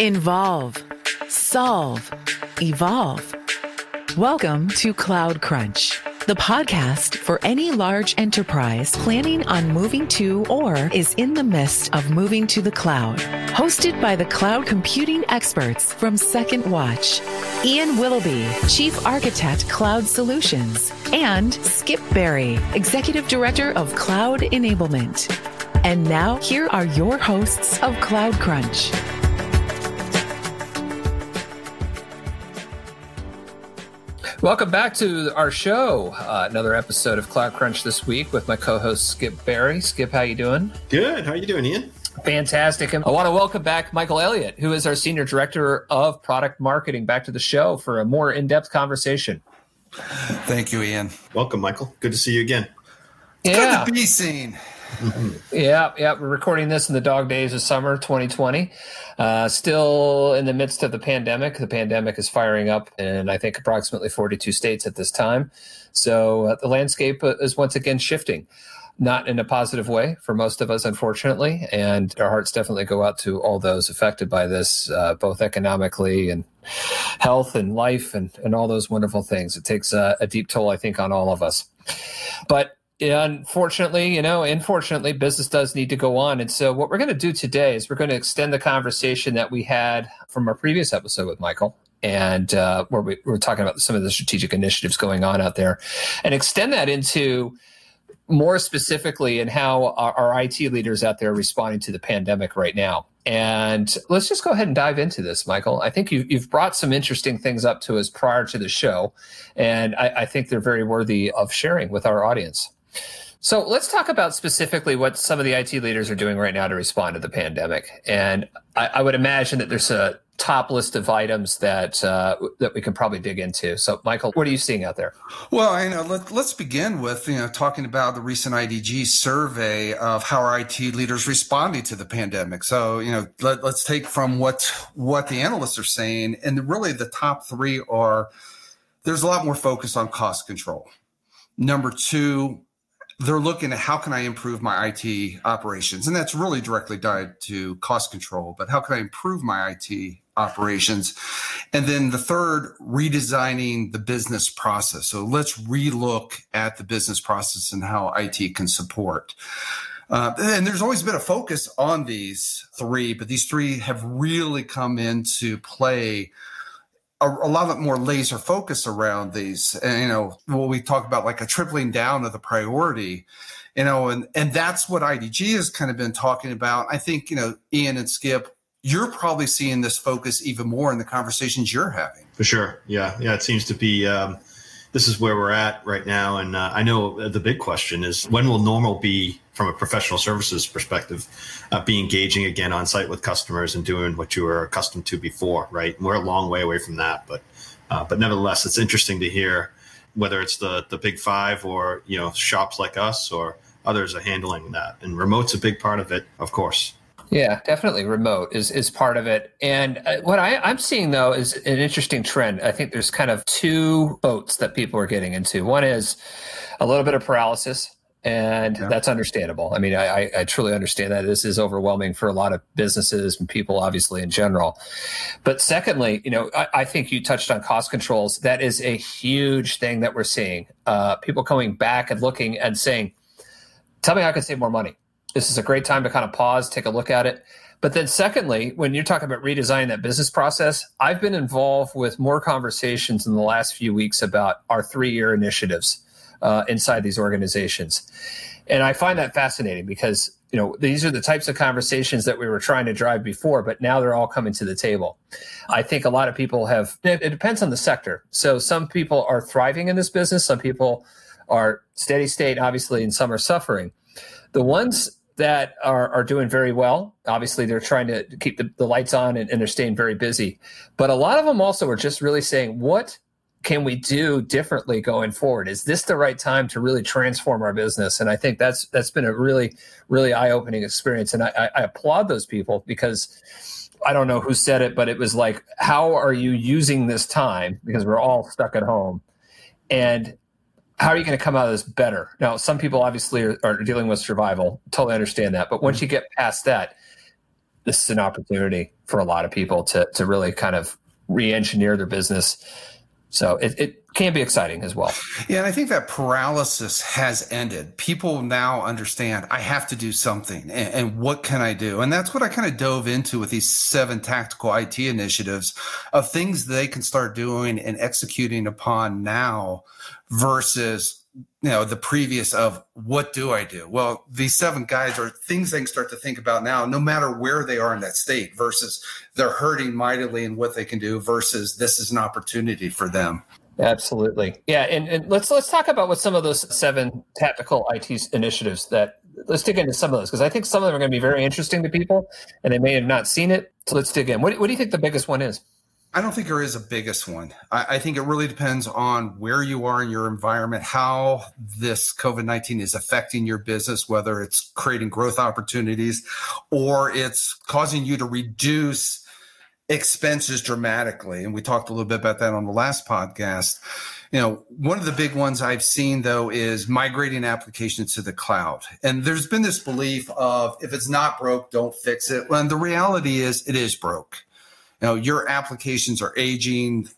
Involve, solve, evolve. Welcome to Cloud Crunch, the podcast for any large enterprise planning on moving to or is in the midst of moving to the cloud. Hosted by the cloud computing experts from Second Watch, Ian Willoughby, Chief Architect Cloud Solutions, and Skip Berry, Executive Director of Cloud Enablement. And now, here are your hosts of Cloud Crunch. Welcome back to our show. Uh, another episode of Cloud Crunch this week with my co-host Skip Berry. Skip, how you doing? Good. How you doing, Ian? Fantastic. And I want to welcome back Michael Elliott, who is our Senior Director of Product Marketing, back to the show for a more in-depth conversation. Thank you, Ian. Welcome, Michael. Good to see you again. Yeah. Good to be seen. Yeah, yeah. We're recording this in the dog days of summer 2020. Uh, still in the midst of the pandemic. The pandemic is firing up in, I think, approximately 42 states at this time. So uh, the landscape uh, is once again shifting, not in a positive way for most of us, unfortunately. And our hearts definitely go out to all those affected by this, uh, both economically and health and life and, and all those wonderful things. It takes a, a deep toll, I think, on all of us. But unfortunately, you know, unfortunately, business does need to go on. And so, what we're going to do today is we're going to extend the conversation that we had from our previous episode with Michael, and uh, where we were talking about some of the strategic initiatives going on out there, and extend that into more specifically in how our, our IT leaders out there are responding to the pandemic right now. And let's just go ahead and dive into this, Michael. I think you, have brought some interesting things up to us prior to the show, and I, I think they're very worthy of sharing with our audience. So let's talk about specifically what some of the IT leaders are doing right now to respond to the pandemic. And I, I would imagine that there's a top list of items that uh, that we can probably dig into. So, Michael, what are you seeing out there? Well, I know. Let, us begin with you know talking about the recent IDG survey of how our IT leaders responding to the pandemic. So, you know, let, let's take from what what the analysts are saying, and really the top three are there's a lot more focus on cost control. Number two, they're looking at how can I improve my IT operations, and that's really directly tied to cost control. But how can I improve my IT operations? And then the third, redesigning the business process. So let's relook at the business process and how IT can support. Uh, and there's always been a focus on these three, but these three have really come into play a, a lot of more laser focus around these. And, you know, what we talk about like a tripling down of the priority, you know, and, and that's what IDG has kind of been talking about. I think, you know, Ian and Skip, you're probably seeing this focus even more in the conversations you're having. For sure. Yeah. Yeah. It seems to be, um, this is where we're at right now. And uh, I know the big question is when will normal be from a professional services perspective, uh, be engaging again on site with customers and doing what you were accustomed to before, right? And we're a long way away from that, but uh, but nevertheless, it's interesting to hear whether it's the the big five or you know shops like us or others are handling that. And remote's a big part of it, of course. Yeah, definitely. Remote is is part of it. And uh, what I, I'm seeing though is an interesting trend. I think there's kind of two boats that people are getting into. One is a little bit of paralysis, and yeah. that's understandable. I mean, I, I, truly understand that this is overwhelming for a lot of businesses and people, obviously in general. But secondly, you know, I, I think you touched on cost controls. That is a huge thing that we're seeing. Uh, people coming back and looking and saying, "Tell me how I can save more money." this is a great time to kind of pause, take a look at it. But then, secondly, when you're talking about redesigning that business process, I've been involved with more conversations in the last few weeks about our three year initiatives uh, inside these organizations. And I find that fascinating because you know these are the types of conversations that we were trying to drive before but now they're all coming to the table i think a lot of people have it, depends on the sector so some people are thriving in this business some people are steady state obviously and some are suffering the ones that are, are doing very well. Obviously, they're trying to keep the, the lights on and, and, they're staying very busy. But a lot of them also are just really saying, what can we do differently going forward? Is this the right time to really transform our business? And I think that's that's been a really, really eye opening experience. And I, I applaud those people because I don't know who said it, but it was like, how are you using this time? Because we're all stuck at home. And how are you going to come out of this better? Now, some people obviously are, are, dealing with survival. Totally understand that. But once you get past that, this is an opportunity for a lot of people to to really kind of re-engineer their business. So it, it can be exciting as well. Yeah, and I think that paralysis has ended. People now understand I have to do something, and, and, what can I do? And that's what I kind of dove into with these seven tactical IT initiatives of things they can start doing and executing upon now versus you know the previous of what do i do? Well these seven guys are things they can start to think about now no matter where they are in that state versus they're hurting mightily in what they can do versus this is an opportunity for them. Absolutely. Yeah and, and let's let's talk about what some of those seven tactical it initiatives that let's dig into some of those because i think some of them are going to be very interesting to people and they may have not seen it so let's dig in. What, what do you think the biggest one is I don't think there is a biggest one. I, I, think it really depends on where you are in your environment, how this COVID 19 is affecting your business, whether it's creating growth opportunities or it's causing you to reduce expenses dramatically. And we talked a little bit about that on the last podcast. You know, one of the big ones I've seen though is migrating applications to the cloud. And there's been this belief of if it's not broke, don't fix it. When the reality is it is broke know your applications are aging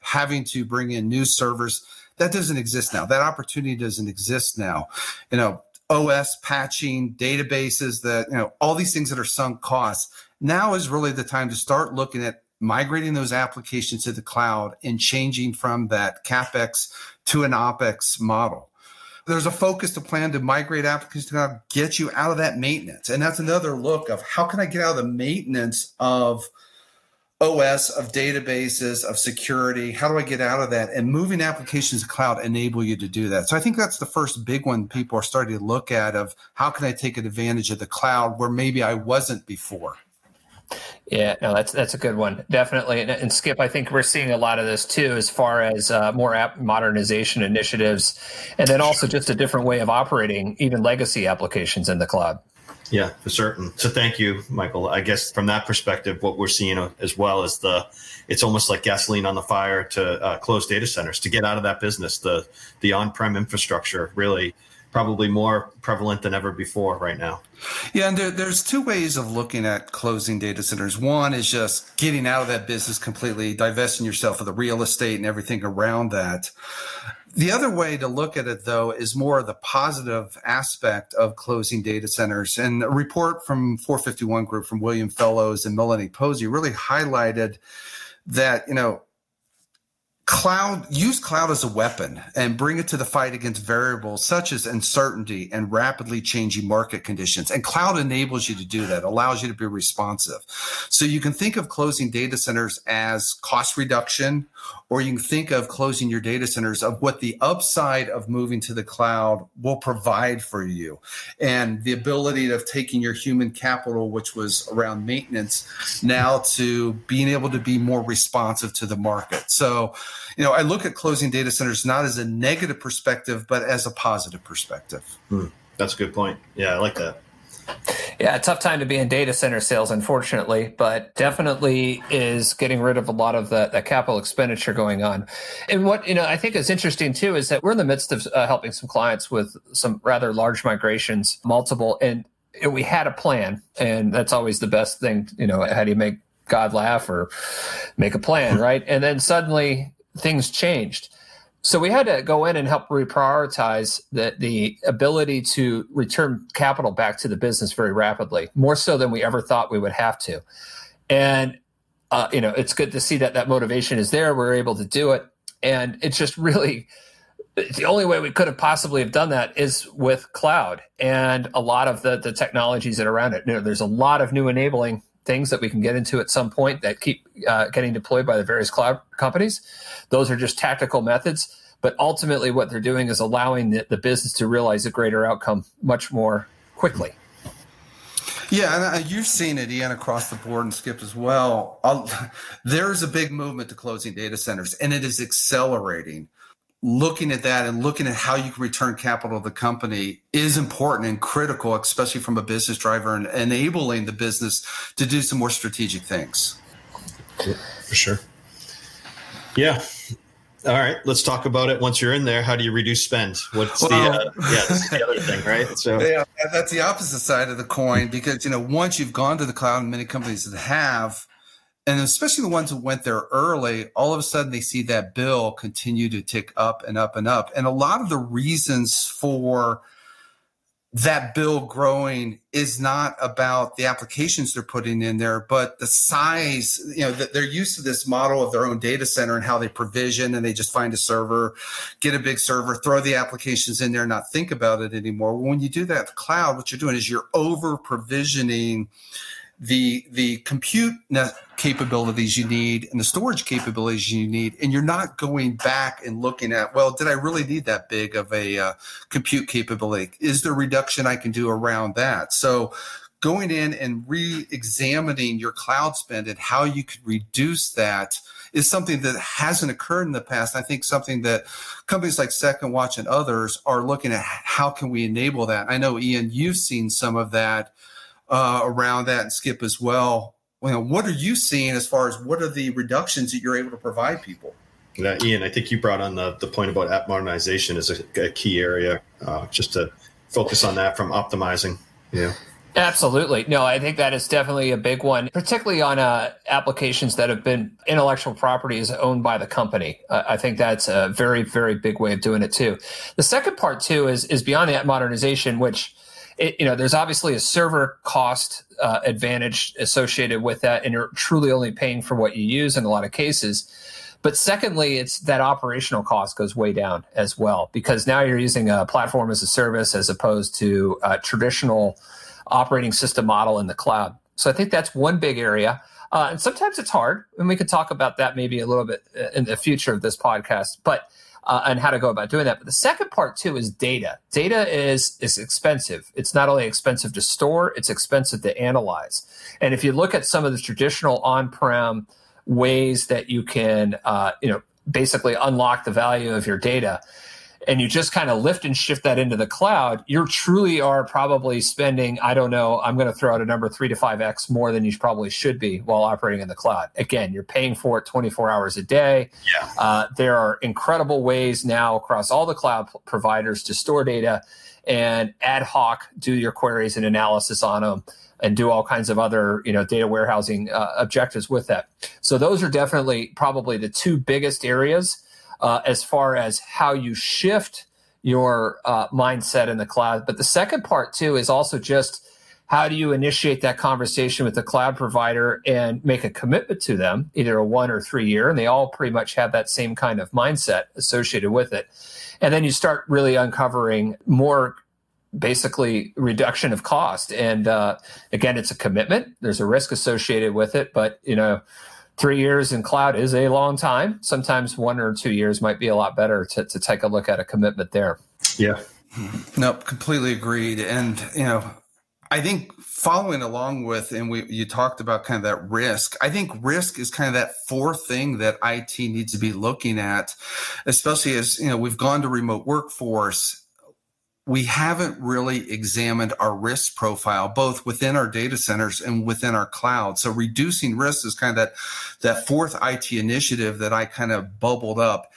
having to bring in new servers that doesn't exist now. That opportunity doesn't exist now. You know os patching databases that you know all these things that are sunk costs. Now is really the time to start looking at migrating those applications to the cloud and changing from that capex to an opex model. There's a focus to plan to migrate applications to cloud, get you out of that maintenance. And that's another look of how can i get out of the maintenance of OS, of databases, of security. How do I get out of that? And moving applications to cloud enable you to do that. So I think that's the first big one people are starting to look at of how can I take advantage of the cloud where maybe I wasn't before. Yeah, no, that's that's a good one, definitely. And, and, Skip, I think we're seeing a lot of this too, as far as uh, more app modernization initiatives, and then also just a different way of operating even legacy applications in the cloud. Yeah, for certain. So thank you, Michael. I guess from that perspective, what we're seeing as well is the it's almost like gasoline on the fire to uh, close data centers to get out of that business. The the on prem infrastructure really probably more prevalent than ever before right now. Yeah, and there, there's two ways of looking at closing data centers. One is just getting out of that business completely, divesting yourself of the real estate and everything around that. The other way to look at it, though, is more the positive aspect of closing data centers. And a report from 451 Group from William Fellows and Melanie Posey really highlighted that, you know, cloud use cloud as a weapon and bring it to the fight against variables such as uncertainty and rapidly changing market conditions and cloud enables you to do that allows you to be responsive so you can think of closing data centers as cost reduction or you can think of closing your data centers of what the upside of moving to the cloud will provide for you. And the ability of taking your human capital which was around maintenance now to being able to be more responsive to the market. So you know i look at closing data centers not as a negative perspective but as a positive perspective. Hmm. that's a good point. Yeah i like that yeah, tough time to be in data center sales, unfortunately, but definitely is getting rid of a lot of the, the capital expenditure going on. And what you know, I think is interesting too is that we're in the midst of uh, helping some clients with some rather large migrations, multiple, and we had a plan, and that's always the best thing. You know, how do you make God laugh or make a plan, right? And then suddenly things changed so we had to go in and help reprioritize the, the ability to return capital back to the business very rapidly, more so than we ever thought we would have to. And, uh, you know, it's good to see that that motivation is there. We're able to do it. And it's just really the only way we could have possibly have done that is with cloud and a lot of the, the technologies that are around it. You know, there's a lot of new enabling things that we can get into at some point that keep uh, getting deployed by the various cloud companies. Those are just tactical methods. But ultimately, what they're doing is allowing the, the business to realize a greater outcome much more quickly. Yeah, and uh, you've seen it, Ian, across the board and Skip as well. I'll, there's a big movement to closing data centers, and it is accelerating looking at that and looking at how you can return capital to the company is important and critical, especially from a business driver and enabling the business to do some more strategic things. For sure. Yeah. All right, let's talk about it. Once you're in there, how do you reduce spend? What's well, the uh, yeah, that's the other thing, right? So yeah, that's the opposite side of the coin because you know once you've gone to the cloud, and many companies that have, and especially the ones that went there early, all of a sudden they see that bill continue to tick up and up and up, and a lot of the reasons for that bill growing is not about the applications they're putting in there, but the size, you know, they're used to this model of their own data center and how they provision and they just find a server, get a big server, throw the applications in there, not think about it anymore. When you do that cloud, what you're doing is you're over provisioning the the compute capabilities you need and the storage capabilities you need and you're not going back and looking at well did i really need that big of a uh, compute capability is there reduction i can do around that so going in and re-examining your cloud spend and how you could reduce that is something that hasn't occurred in the past. I think something that companies like Second Watch and others are looking at how can we enable that. I know Ian, you've seen some of that uh, around that and Skip as well. Well, what are you seeing as far as what are the reductions that you're able to provide people? Yeah, Ian, I think you brought on the, the point about app modernization as a, a key area, uh, just to focus on that from optimizing. Yeah. Absolutely. No, I think that is definitely a big one, particularly on uh, applications that have been intellectual property is owned by the company. Uh, I think that's a very, very big way of doing it too. The second part too is is beyond that modernization, which it, you know, there's obviously a server cost uh, advantage associated with that, and you're truly only paying for what you use in a lot of cases. But secondly, it's that operational cost goes way down as well because now you're using a platform as a service as opposed to a traditional operating system model in the cloud. So I think that's one big area. Uh, and sometimes it's hard, and we could talk about that maybe a little bit in the future of this podcast. But uh, and how to go about doing that. But the second part too is data. Data is is expensive. It's not only expensive to store, it's expensive to analyze. And if you look at some of the traditional on-prem ways that you can, uh, you know, basically unlock the value of your data, and you just kind of lift and shift that into the cloud, you truly are probably spending, I don't know, I'm going to throw out a number three to five X more than you probably should be while operating in the cloud. Again, you're paying for it 24 hours a day. Yeah. Uh, there are incredible ways now across all the cloud p- providers to store data and ad hoc do your queries and analysis on them and do all kinds of other you know data warehousing uh, objectives with that so those are definitely probably the two biggest areas uh, as far as how you shift your uh, mindset in the cloud. But the second part, too, is also just how do you initiate that conversation with the cloud provider and make a commitment to them, either a one or three year, and they all pretty much have that same kind of mindset associated with it. And then you start really uncovering more basically reduction of cost. And uh, again, it's a commitment. There's a risk associated with it, but you know, three years in cloud is a long time. Sometimes one or two years might be a lot better to, to take a look at a commitment there. Yeah. Nope, completely agreed. And, you know, I think following along with, and we you talked about kind of that risk. I think risk is kind of that fourth thing that IT needs to be looking at, especially as you know we've gone to remote workforce we haven't really examined our risk profile, both within our data centers and within our cloud. So reducing risk is kind of that, that fourth IT initiative that I kind of bubbled up.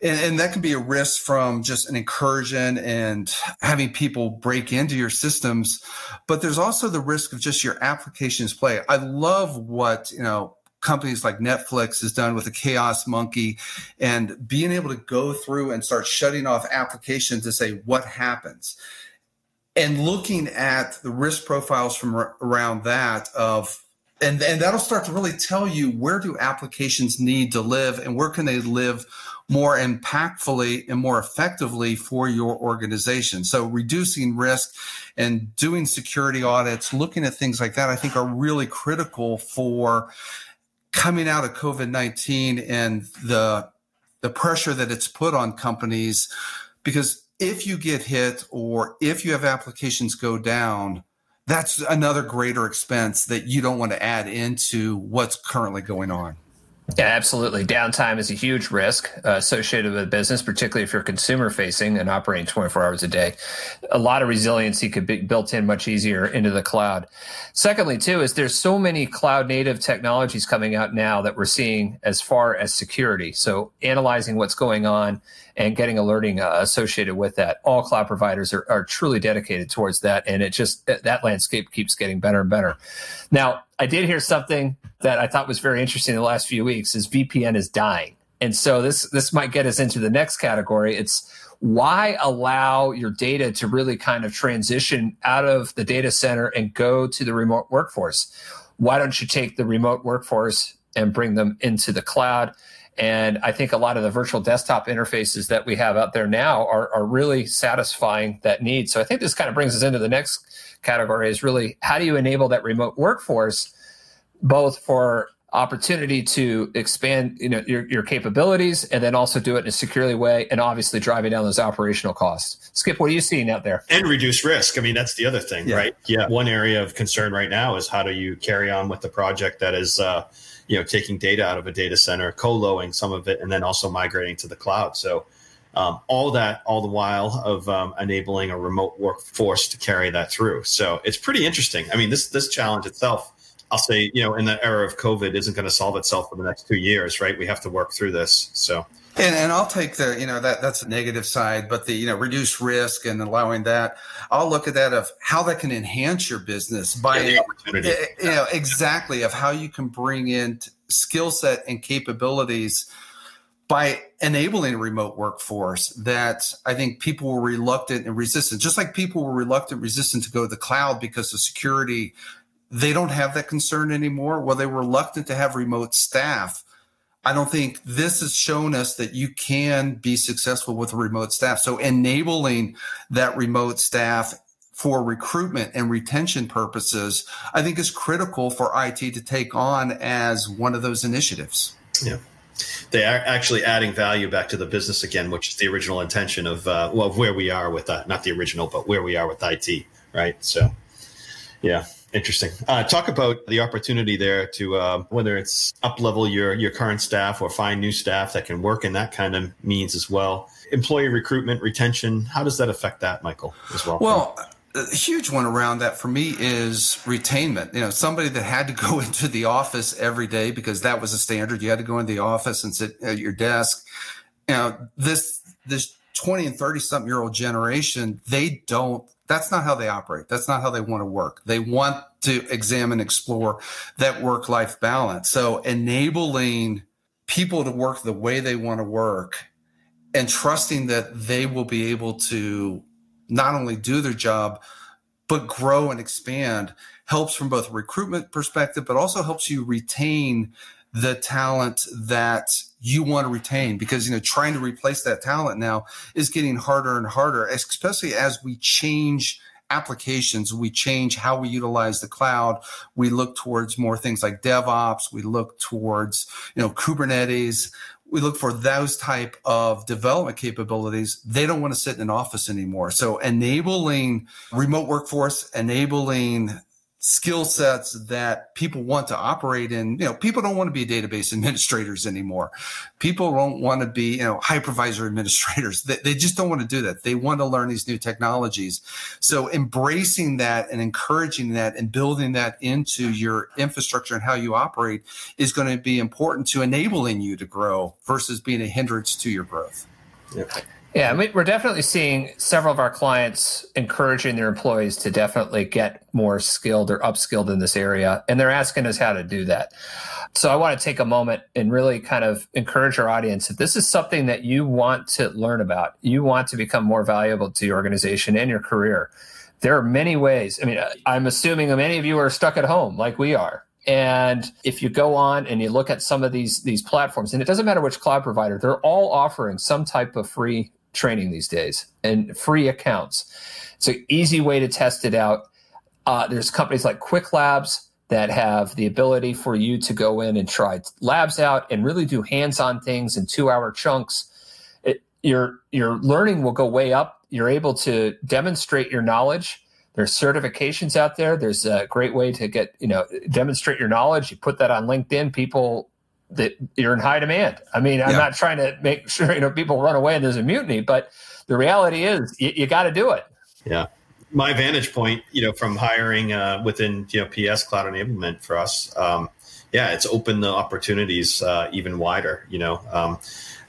And, and, that can be a risk from just an incursion and having people break into your systems. But there's also the risk of just your applications play. I love what, you know, companies like Netflix has done with the Chaos Monkey and being able to go through and start shutting off applications to say what happens and looking at the risk profiles from around that of and, and that'll start to really tell you where do applications need to live and where can they live more impactfully and more effectively for your organization. So reducing risk and doing security audits, looking at things like that, I think are really critical for coming out of COVID 19 and the, the pressure that it's put on companies, because if you get hit or if you have applications go down, that's another greater expense that you don't want to add into what's currently going on. Yeah, absolutely. Downtime is a huge risk uh, associated with business, particularly if you're consumer facing and operating 24 hours a day. A lot of resiliency could be built in much easier into the cloud. Secondly, too, is there's so many cloud native technologies coming out now that we're seeing as far as security. So analyzing what's going on and getting alerting uh, associated with that. All cloud providers are, are truly dedicated towards that. And it just, that landscape keeps getting better and better. Now, I did hear something that I thought was very interesting in the last few weeks is VPN is dying. And so this this might get us into the next category. It's why allow your data to really kind of transition out of the data center and go to the remote workforce? Why don't you take the remote workforce and bring them into the cloud? And I think a lot of the virtual desktop interfaces that we have out there now are, are really satisfying that need. So I think this kind of brings us into the next category is really how do you enable that remote workforce both for opportunity to expand you know your, your capabilities and then also do it in a securely way and obviously driving down those operational costs? Skip what are you seeing out there? And reduce risk. I mean that's the other thing yeah. right? Yeah. One area of concern right now is how do you carry on with the project that is uh, you know taking data out of a data center co-loing some of it and then also migrating to the cloud. So um, all that all the while of um, enabling a remote workforce to carry that through. So it's pretty interesting. I mean this this challenge itself i'll say you know in the era of covid isn't going to solve itself for the next two years right? We have to work through this. So and, and I'll take the, you know, that that's a negative side, but the, you know, reduce risk and allowing that, I'll look at that of how that can enhance your business by, yeah, eh, eh, you know, exactly of how you can bring in skill set and capabilities by enabling a remote workforce that I think people were reluctant and resistant, just like people were reluctant, resistant to go to the cloud because of security. They don't have that concern anymore. Well, they were reluctant to have remote staff. I don't think this has shown us that you can be successful with remote staff. So enabling that remote staff for recruitment and retention purposes, I think is critical for IT to take on as one of those initiatives. Yeah they are actually adding value back to the business again, which is the original intention of uh, well, of where we are with that. Not the original, but where we are with IT, right? So, yeah, interesting. Uh, talk about the opportunity there to uh, whether it's up level your your current staff or find new staff that can work in that kind of means as well. Employee recruitment, retention. How does that affect that, Michael, as well? Well a huge one around that for me is retainment. You know, somebody that had to go into the office every day because that was a standard. You had to go into the office and sit at your desk. You know, this this 20 and 30 something year old generation, they don't that's not how they operate. That's not how they want to work. They want to examine, explore that work life balance. So enabling people to work the way they want to work and trusting that they will be able to not only do their job, but grow and expand helps from both a recruitment perspective, but also helps you retain the talent that you want to retain because you know trying to replace that talent now is getting harder and harder especially as we change applications we change how we utilize the cloud we look towards more things like devops we look towards you know kubernetes we look for those type of development capabilities they don't want to sit in an office anymore. So enabling remote workforce enabling skill sets that people want to operate in. You know, people don't want to be database administrators anymore. People don't want to be, you know, hypervisor administrators. They, they just don't want to do that. They want to learn these new technologies. So embracing that and encouraging that and building that into your infrastructure and how you operate is going to be important to enabling you to grow versus being a hindrance to your growth. Yeah, I mean, we're definitely seeing several of our clients encouraging their employees to definitely get more skilled or upskilled in this area. And they're asking us how to do that. So I want to take a moment and really kind of encourage our audience. If this is something that you want to learn about, you want to become more valuable to your organization and your career, there are many ways. I mean, I'm assuming many of you are stuck at home like we are. And if you go on and you look at some of these these platforms, and it doesn't matter which cloud provider, they're all offering some type of free training these days and free accounts. It's an easy way to test it out. Uh, there's companies like Qwiklabs that have the ability for you to go in and try labs out and really do hands-on things in two-hour chunks. It, your your learning will go way up. You're able to demonstrate your knowledge. There's certifications out there. There's a great way to get you know demonstrate your knowledge. You put that on LinkedIn. People that you're in high demand. I mean, I'm yeah. not trying to make sure you know people run away and there's a mutiny, but the reality is you, you got to do it. Yeah. My vantage point, you know, from hiring uh, within you know PS cloud enablement for us, um, yeah, it's opened the opportunities uh, even wider. You know, um,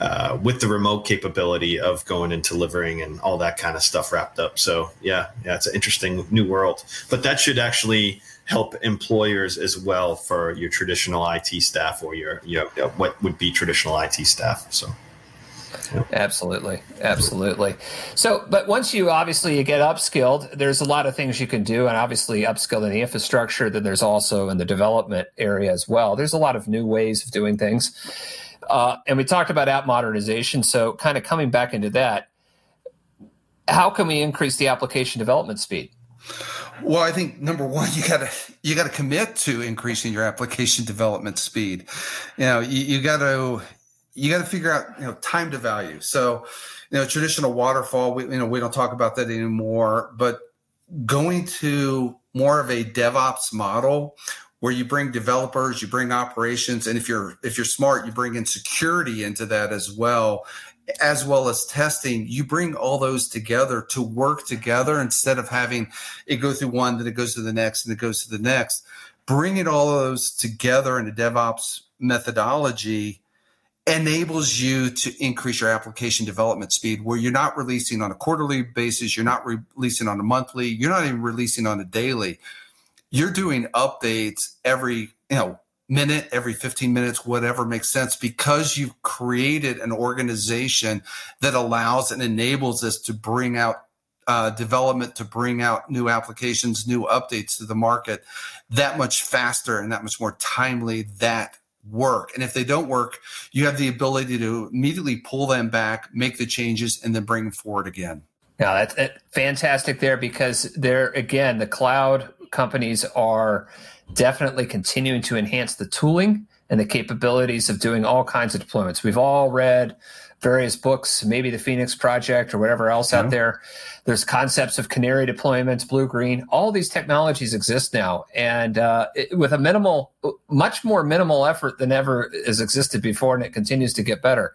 uh, with the remote capability of going and delivering and all that kind of stuff wrapped up. So yeah, yeah, it's an interesting new world. But that should actually help employers as well for your traditional IT staff or your you know what would be traditional IT staff. So. Absolutely, absolutely. So, but once you obviously you get upskilled, there's a lot of things you can do, and obviously upskill in the infrastructure. Then there's also in the development area as well. There's a lot of new ways of doing things, uh, and we talked about app modernization. So, kind of coming back into that, how can we increase the application development speed? Well, I think number one, you gotta you gotta commit to increasing your application development speed. You know, you, you gotta you got to figure out you know time to value so you know traditional waterfall we you know we don't talk about that anymore but going to more of a devops model where you bring developers you bring operations and if you're if you're smart you bring in security into that as well as well as testing you bring all those together to work together instead of having it go through one then it goes to the next and it goes to the next bringing all of those together in a devops methodology enables you to increase your application development speed where you're not releasing on a quarterly basis, you're not re- releasing on a monthly, you're not even releasing on a daily. You're doing updates every, you know, minute, every 15 minutes, whatever makes sense, because you've created an organization that allows and enables us to bring out uh, development, to bring out new applications, new updates to the market that much faster and that much more timely that work. And if they don't work, you have the ability to immediately pull them back, make the changes, and then bring them forward again. Yeah, that's, that's fantastic there because there again, the cloud companies are definitely continuing to enhance the tooling and the capabilities of doing all kinds of deployments. We've all read various books, maybe the Phoenix Project or whatever else out there. There's concepts of canary deployments, blue green. All these technologies exist now, and uh, it, with a minimal, much more minimal effort than ever has existed before, and it continues to get better.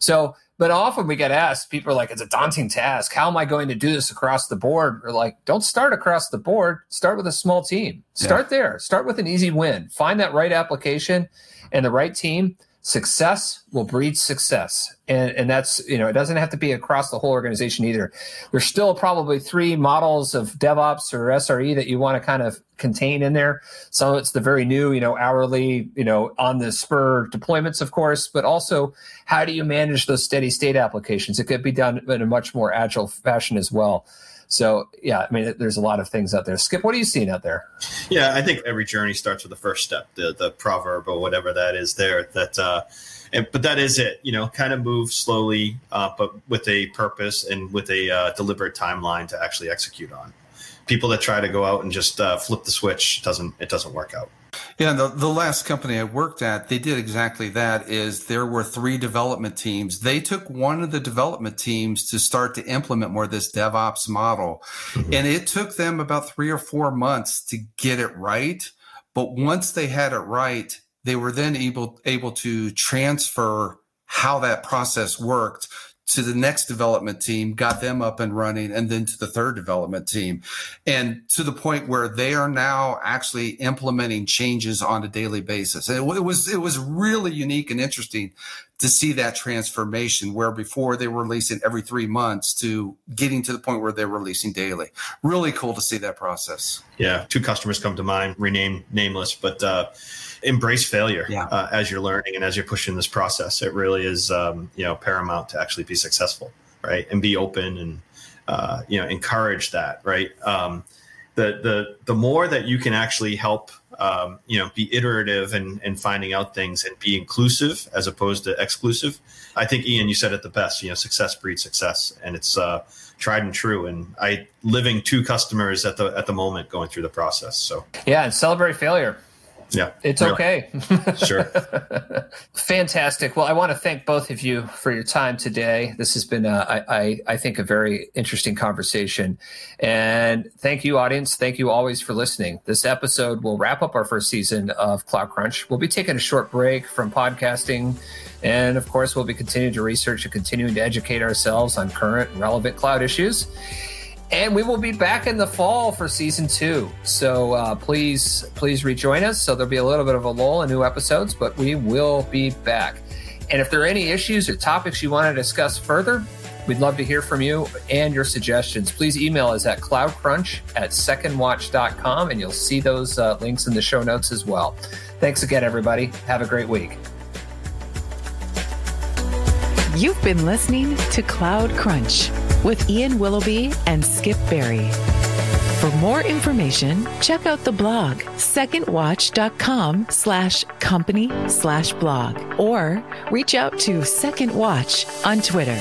So, but often we get asked, people are like, "It's a daunting task. How am I going to do this across the board?" Or like, "Don't start across the board. Start with a small team. Start yeah. there. Start with an easy win. Find that right application and the right team." Success will breed success. And and that's you know it doesn't have to be across the whole organization either. There's still probably three models of devops or sre that you want to kind of contain in there. Some of it's the very new you know hourly you know on the spur deployments of course but also how do you manage those steady state applications? It could be done in a much more agile fashion as well so yeah, I mean, there's a lot of things out there. Skip, what are you seeing out there? Yeah, I think every journey starts with the first step, the the proverb or whatever that is there. That, uh, and, but that is it. You know, kind of move slowly, uh, but with a purpose and with a uh, deliberate timeline to actually execute on. People that try to go out and just uh, flip the switch doesn't it doesn't work out. Yeah, the, the last company I worked at, they did exactly that is there were three development teams. They took one of the development teams to start to implement more this DevOps model. Mm-hmm. And it took them about three or four months to get it right. But once they had it right, they were then able able to transfer how that process worked to the next development team, got them up and running, and then to the third development team. And to the point where they are now actually implementing changes on a daily basis. And it was, it was really unique and interesting to see that transformation where before they were releasing every three months to getting to the point where they're releasing daily. Really cool to see that process. Yeah. Two customers come to mind, rename nameless, but, uh, embrace failure yeah. uh, as you're learning and as you're pushing this process. It really is, um, you know, paramount to actually be successful, right? And be open and, uh, you know, encourage that, right? Um, the, the, the more that you can actually help, um, you know, be iterative and, and finding out things and be inclusive as opposed to exclusive. I think Ian, you said it the best, you know, success breeds success and it's, uh, tried and true. And I living two customers at the, at the moment going through the process. So, yeah. And celebrate failure Yeah. It's really. okay. sure. Fantastic. Well, I want to thank both of you for your time today. This has been, a, I, I, I think, a very interesting conversation. And thank you, audience. Thank you always for listening. This episode will wrap up our first season of Cloud Crunch. We'll be taking a short break from podcasting. And of course, we'll be continuing to research and continuing to educate ourselves on current relevant cloud issues. And we will be back in the fall for season two. So uh, please, please rejoin us. So there'll be a little bit of a lull in new episodes, but we will be back. And if there are any issues or topics you want to discuss further, we'd love to hear from you and your suggestions. Please email us at cloudcrunch at secondwatch.com and you'll see those uh, links in the show notes as well. Thanks again, everybody. Have a great week. You've been listening to Cloud Crunch with Ian Willoughby and Skip Berry. For more information, check out the blog secondwatch.com slash company slash blog or reach out to Second Watch on Twitter.